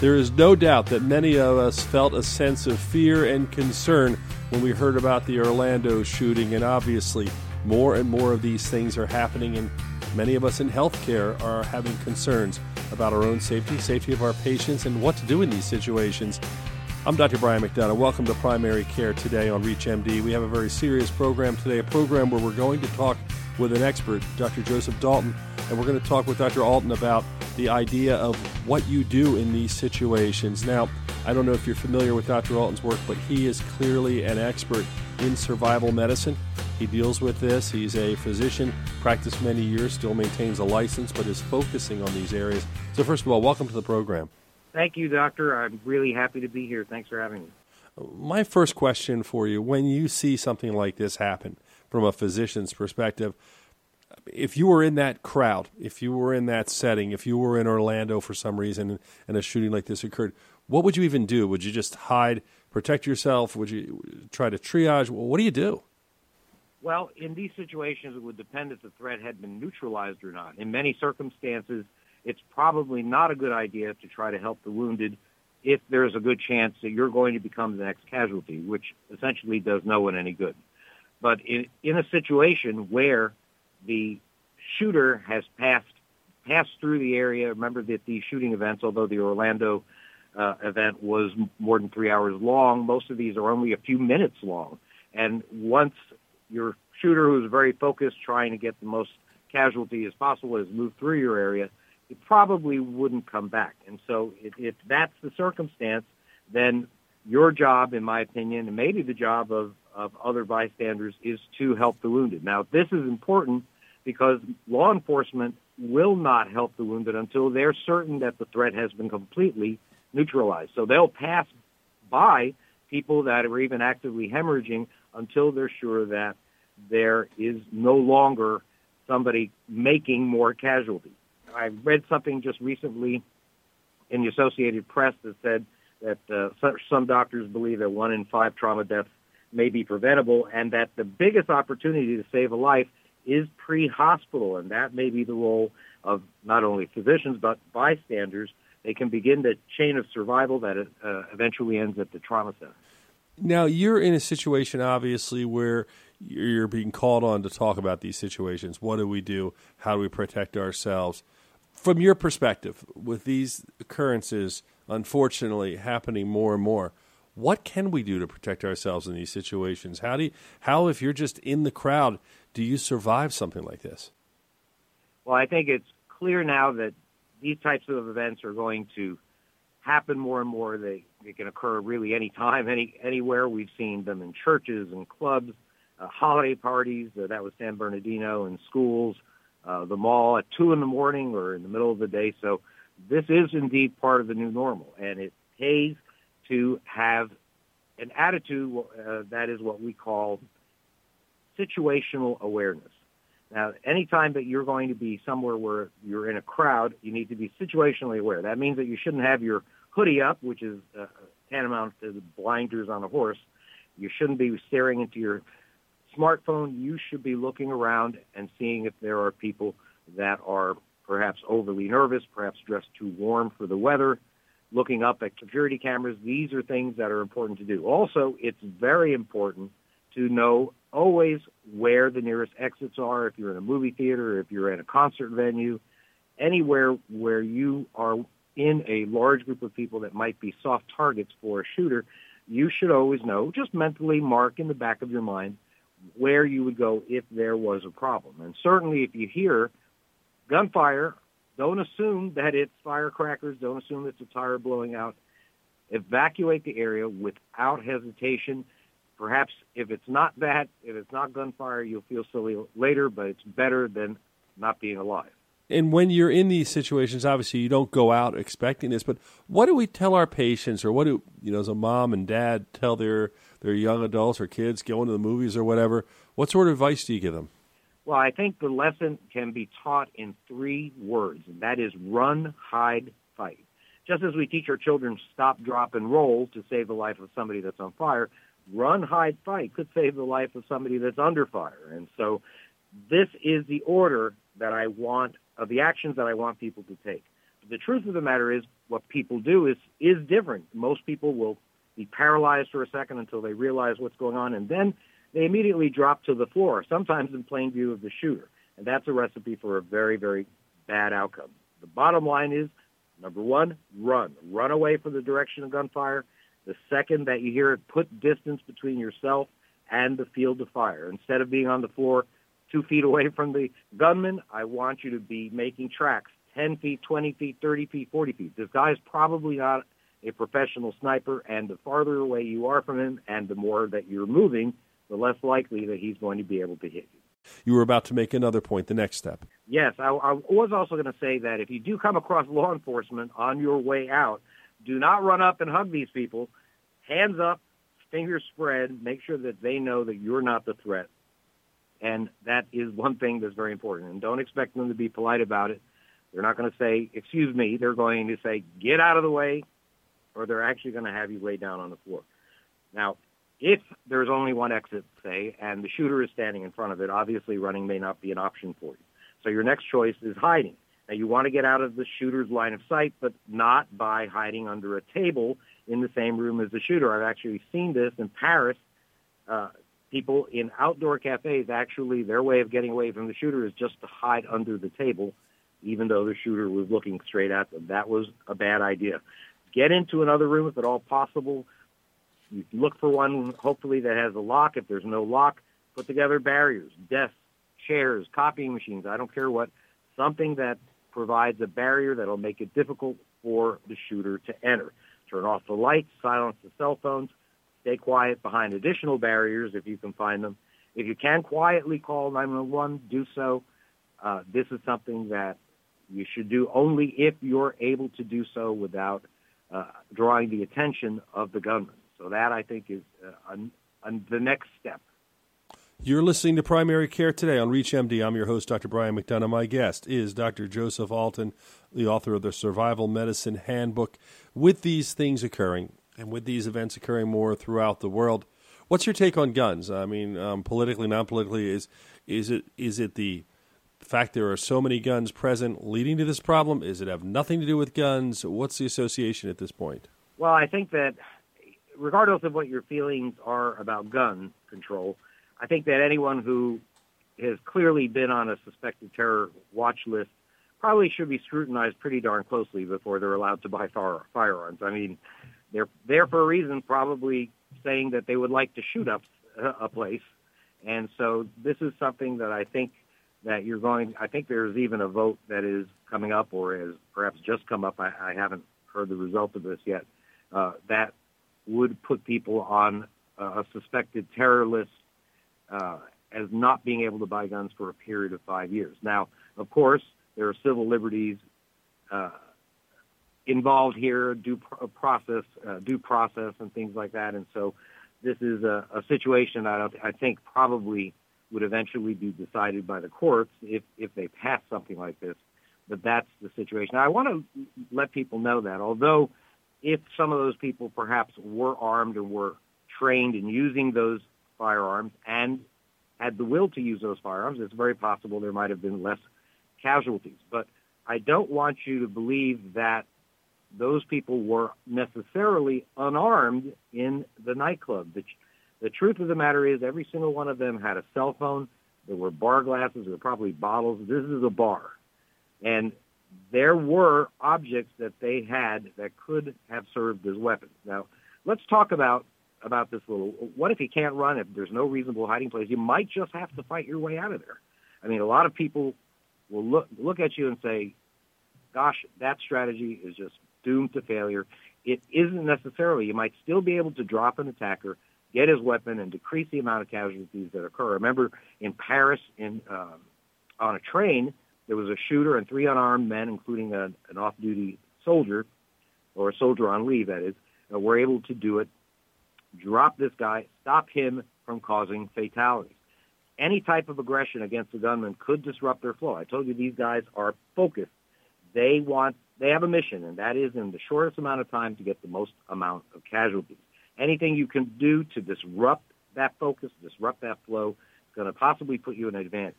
There is no doubt that many of us felt a sense of fear and concern when we heard about the Orlando shooting, and obviously, more and more of these things are happening, and many of us in healthcare are having concerns about our own safety, safety of our patients, and what to do in these situations. I'm Dr. Brian McDonough. Welcome to Primary Care today on ReachMD. We have a very serious program today, a program where we're going to talk with an expert, Dr. Joseph Alton, and we're going to talk with Dr. Alton about the idea of what you do in these situations. Now, I don't know if you're familiar with Dr. Alton's work, but he is clearly an expert in survival medicine. He deals with this. He's a physician, practiced many years, still maintains a license, but is focusing on these areas. So, first of all, welcome to the program. Thank you, Doctor. I'm really happy to be here. Thanks for having me. My first question for you when you see something like this happen from a physician's perspective, if you were in that crowd, if you were in that setting, if you were in Orlando for some reason and a shooting like this occurred, what would you even do? Would you just hide, protect yourself? Would you try to triage? What do you do? Well, in these situations, it would depend if the threat had been neutralized or not. In many circumstances, it's probably not a good idea to try to help the wounded if there's a good chance that you're going to become the next casualty, which essentially does no one any good. But in, in a situation where the shooter has passed passed through the area. Remember that these shooting events, although the Orlando uh, event was more than three hours long, most of these are only a few minutes long. And once your shooter, who's very focused, trying to get the most casualty as possible, has moved through your area, it probably wouldn't come back. And so, if, if that's the circumstance, then your job, in my opinion, and maybe the job of, of other bystanders, is to help the wounded. Now, this is important because law enforcement will not help the wounded until they're certain that the threat has been completely neutralized. So they'll pass by people that are even actively hemorrhaging until they're sure that there is no longer somebody making more casualties. I read something just recently in the Associated Press that said that uh, some doctors believe that one in five trauma deaths may be preventable and that the biggest opportunity to save a life is pre-hospital, and that may be the role of not only physicians but bystanders. They can begin the chain of survival that uh, eventually ends at the trauma center. Now, you're in a situation, obviously, where you're being called on to talk about these situations. What do we do? How do we protect ourselves? From your perspective, with these occurrences, unfortunately, happening more and more, what can we do to protect ourselves in these situations? How do you, how if you're just in the crowd, do you survive something like this? Well, I think it's clear now that these types of events are going to happen more and more. They, they can occur really any time, any anywhere. We've seen them in churches and clubs, uh, holiday parties. Uh, that was San Bernardino and schools, uh, the mall at two in the morning or in the middle of the day. So this is indeed part of the new normal, and it pays to have an attitude uh, that is what we call situational awareness. Now, anytime that you're going to be somewhere where you're in a crowd, you need to be situationally aware. That means that you shouldn't have your hoodie up, which is uh, tantamount to the blinders on a horse. You shouldn't be staring into your smartphone. You should be looking around and seeing if there are people that are perhaps overly nervous, perhaps dressed too warm for the weather, looking up at security cameras. These are things that are important to do. Also, it's very important to know always where the nearest exits are. If you're in a movie theater, if you're at a concert venue, anywhere where you are in a large group of people that might be soft targets for a shooter, you should always know, just mentally mark in the back of your mind where you would go if there was a problem. And certainly if you hear gunfire, don't assume that it's firecrackers. Don't assume it's a tire blowing out. Evacuate the area without hesitation perhaps if it's not that, if it's not gunfire, you'll feel silly later, but it's better than not being alive. And when you're in these situations, obviously you don't go out expecting this, but what do we tell our patients, or what do you know, as a mom and dad tell their their young adults or kids going to the movies or whatever? What sort of advice do you give them? Well, I think the lesson can be taught in three words, and that is run, hide, fight. Just as we teach our children stop, drop, and roll to save the life of somebody that's on fire, run, hide, fight could save the life of somebody that's under fire. And so this is the order that I want, of the actions that I want people to take. But the truth of the matter is, what people do is is different. Most people will be paralyzed for a second until they realize what's going on, and then they immediately drop to the floor, sometimes in plain view of the shooter. And that's a recipe for a very, very bad outcome. The bottom line is, number one, run. Run away from the direction of gunfire. The second that you hear it, put distance between yourself and the field of fire. Instead of being on the floor two feet away from the gunman, I want you to be making tracks 10 feet, 20 feet, 30 feet, 40 feet. This guy is probably not a professional sniper, and the farther away you are from him and the more that you're moving, the less likely that he's going to be able to hit you. You were about to make another point, the next step. Yes, I, I was also going to say that if you do come across law enforcement on your way out, do not run up and hug these people. Hands up, fingers spread, make sure that they know that you're not the threat. And that is one thing that's very important. And don't expect them to be polite about it. They're not going to say, excuse me. They're going to say, get out of the way, or they're actually going to have you lay down on the floor. Now, if there's only one exit, say, and the shooter is standing in front of it, obviously running may not be an option for you. So your next choice is hiding. Now you want to get out of the shooter's line of sight, but not by hiding under a table in the same room as the shooter. I've actually seen this in Paris. Uh, people in outdoor cafes actually their way of getting away from the shooter is just to hide under the table, even though the shooter was looking straight at them. That was a bad idea. Get into another room if at all possible. You look for one, hopefully, that has a lock. If there's no lock, put together barriers, desks, chairs, copying machines, I don't care what, something that provides a barrier that'll make it difficult for the shooter to enter. Turn off the lights, silence the cell phones, stay quiet behind additional barriers if you can find them. If you can quietly call 911, do so. Uh, this is something that you should do only if you're able to do so without uh, drawing the attention of the gunman. So that I think is uh, the next step. You're listening to Primary Care today on ReachMD. I'm your host, Dr. Brian McDonough. My guest is Dr. Joseph Alton, the author of the Survival Medicine Handbook. With these things occurring and with these events occurring more throughout the world, what's your take on guns? I mean, um, politically, non politically, is is it is it the fact there are so many guns present leading to this problem? Is it have nothing to do with guns? What's the association at this point? Well, I think that regardless of what your feelings are about gun control, I think that anyone who has clearly been on a suspected terror watch list probably should be scrutinized pretty darn closely before they're allowed to buy fire, firearms. I mean, they're there for a reason, probably saying that they would like to shoot up a place. And so this is something that I think that you're going, I think there's even a vote that is coming up or has perhaps just come up. I, I haven't heard the result of this yet. Uh, that would put people on a suspected terror list uh, as not being able to buy guns for a period of five years. Now, of course, there are civil liberties uh, involved here, due process, uh, due process, and things like that. And so, this is a, a situation I, I think probably would eventually be decided by the courts if if they pass something like this. But that's the situation. Now, I want to let people know that although if some of those people perhaps were armed and were trained in using those firearms and had the will to use those firearms, it's very possible there might have been less casualties. But I don't want you to believe that those people were necessarily unarmed in the nightclub. The, the truth of the matter is every single one of them had a cell phone. There were bar glasses. There were probably bottles. This is a bar. And there were objects that they had that could have served as weapons. Now, let's talk about about this little. What if you can't run? If there's no reasonable hiding place, you might just have to fight your way out of there. I mean, a lot of people will look look at you and say, "Gosh, that strategy is just doomed to failure." It isn't necessarily. You might still be able to drop an attacker, get his weapon, and decrease the amount of casualties that occur. Remember, in Paris, in um, on a train, there was a shooter and three unarmed men, including a, an off-duty soldier, or a soldier on leave, that is, were able to do it, drop this guy, stop him from causing fatalities. Any type of aggression against a gunman could disrupt their flow. I told you these guys are focused. They want, they have a mission, and that is in the shortest amount of time to get the most amount of casualties. Anything you can do to disrupt that focus, disrupt that flow, is going to possibly put you in an advantage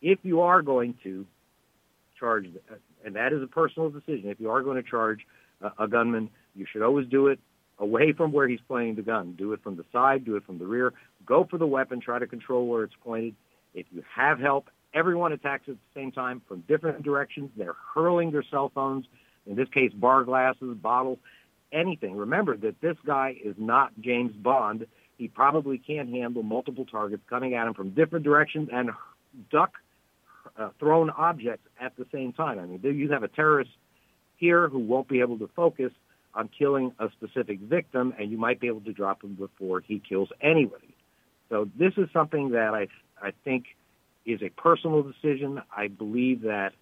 if you are going to charge and that is a personal decision. If you are going to charge a gunman, you should always do it away from where he's pointing the gun. Do it from the side, do it from the rear. Go for the weapon, try to control where it's pointed. If you have help, everyone attacks at the same time from different directions. They're hurling their cell phones, in this case, bar glasses, bottles, anything. Remember that this guy is not James Bond. He probably can't handle multiple targets coming at him from different directions and duck uh, thrown objects at the same time. I mean, you have a terrorist here who won't be able to focus on killing a specific victim, and you might be able to drop him before he kills anybody. So this is something that I I think is a personal decision. I believe that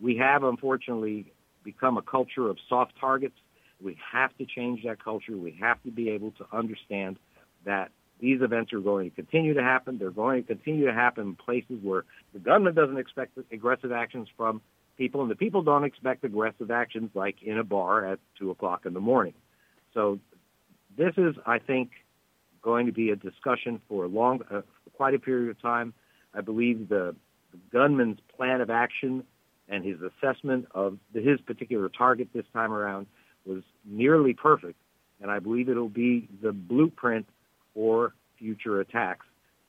we have unfortunately become a culture of soft targets. We have to change that culture. We have to be able to understand that these events are going to continue to happen. They're going to continue to happen in places where the government doesn't expect aggressive actions from people, and the people don't expect aggressive actions like in a bar at 2 o'clock in the morning. So this is, I think, going to be a discussion for a long, uh, quite a period of time. I believe the, the gunman's plan of action and his assessment of the, his particular target this time around was nearly perfect, and I believe it'll be the blueprint for future attacks.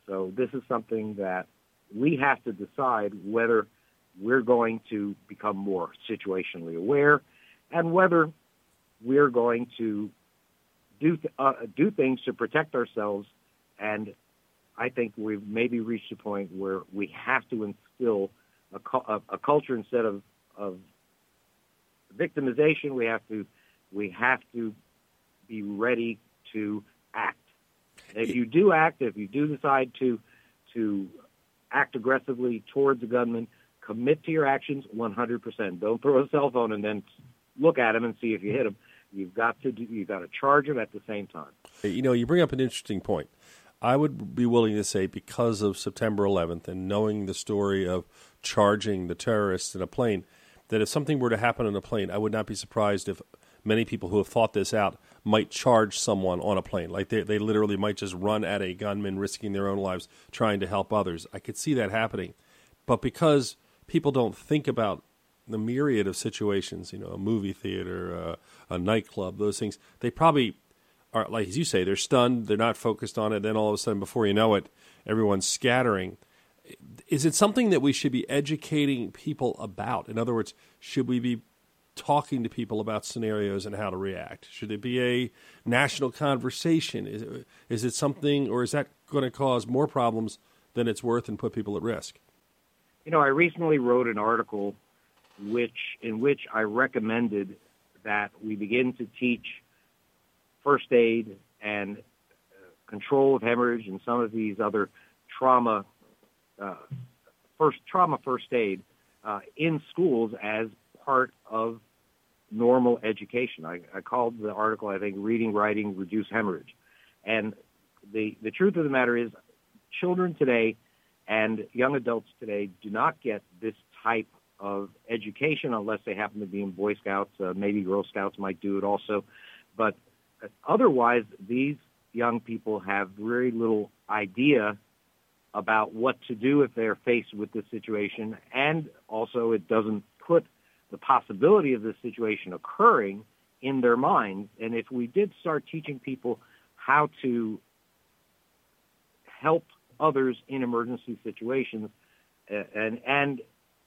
So this is something that we have to decide whether we're going to become more situationally aware and whether we're going to do uh, do things to protect ourselves. And I think we've maybe reached a point where we have to instill a, a, a culture instead of, of victimization. We have to we have to be ready to act. If you do act, if you do decide to to act aggressively towards a gunman, commit to your actions 100%. Don't throw a cell phone and then look at him and see if you hit him. You've got to do, you've got to charge him at the same time. You know, you bring up an interesting point. I would be willing to say because of September 11th and knowing the story of charging the terrorists in a plane, that if something were to happen on a plane, I would not be surprised if many people who have thought this out might charge someone on a plane. Like they, they literally might just run at a gunman, risking their own lives, trying to help others. I could see that happening. But because people don't think about the myriad of situations, you know, a movie theater, uh, a nightclub, those things, they probably are, like as you say, they're stunned, they're not focused on it. Then all of a sudden, before you know it, everyone's scattering. Is it something that we should be educating people about? In other words, should we be talking to people about scenarios and how to react? Should it be a national conversation? Is it, is it something, or is that going to cause more problems than it's worth and put people at risk? You know, I recently wrote an article which in which I recommended that we begin to teach first aid and uh, control of hemorrhage and some of these other trauma uh, first trauma first aid uh, in schools as part of normal education. I, I called the article, I think, "Reading, Writing, Reduce Hemorrhage," and the the truth of the matter is, children today and young adults today do not get this type of education unless they happen to be in Boy Scouts. Uh, maybe Girl Scouts might do it also. But otherwise, these young people have very little idea about what to do if they're faced with this situation. And also, it doesn't put the possibility of this situation occurring in their minds. And if we did start teaching people how to help others in emergency situations, and and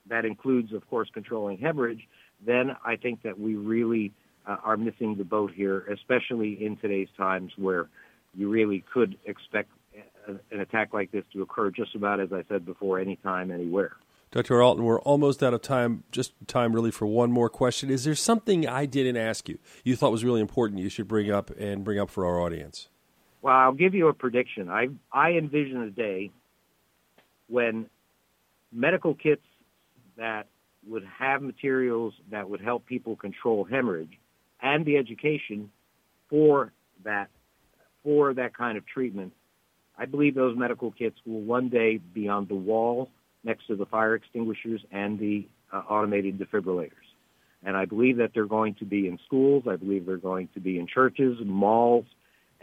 that includes, of course, controlling hemorrhage, then I think that we really uh, are missing the boat here, especially in today's times where you really could expect an attack like this to occur just about, as I said before, anytime, anywhere. Dr. Alton, we're almost out of time. Just time really for one more question. Is there something I didn't ask you you thought was really important you should bring up and bring up for our audience? Well, I'll give you a prediction. I I envision a day when medical kits that would have materials that would help people control hemorrhage and the education for that for that kind of treatment. I believe those medical kits will one day be on the wall next to the fire extinguishers and the uh, automated defibrillators. And I believe that they're going to be in schools. I believe they're going to be in churches, malls,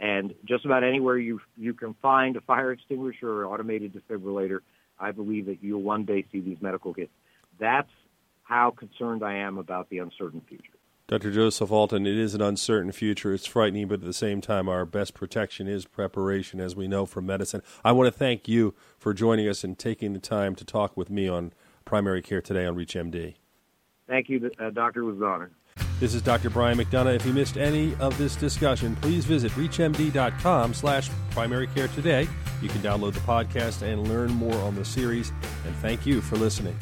and just about anywhere you you can find a fire extinguisher or automated defibrillator, I believe that you'll one day see these medical kits. That's how concerned I am about the uncertain future. Dr. Joseph Alton, it is an uncertain future. It's frightening, but at the same time, our best protection is preparation, as we know from medicine. I want to thank you for joining us and taking the time to talk with me on primary care today on ReachMD. Thank you, uh, Doctor. It was an honor. This is Dr. Brian McDonough. If you missed any of this discussion, please visit reachmd.com slash primary care today. You can download the podcast and learn more on the series. And thank you for listening.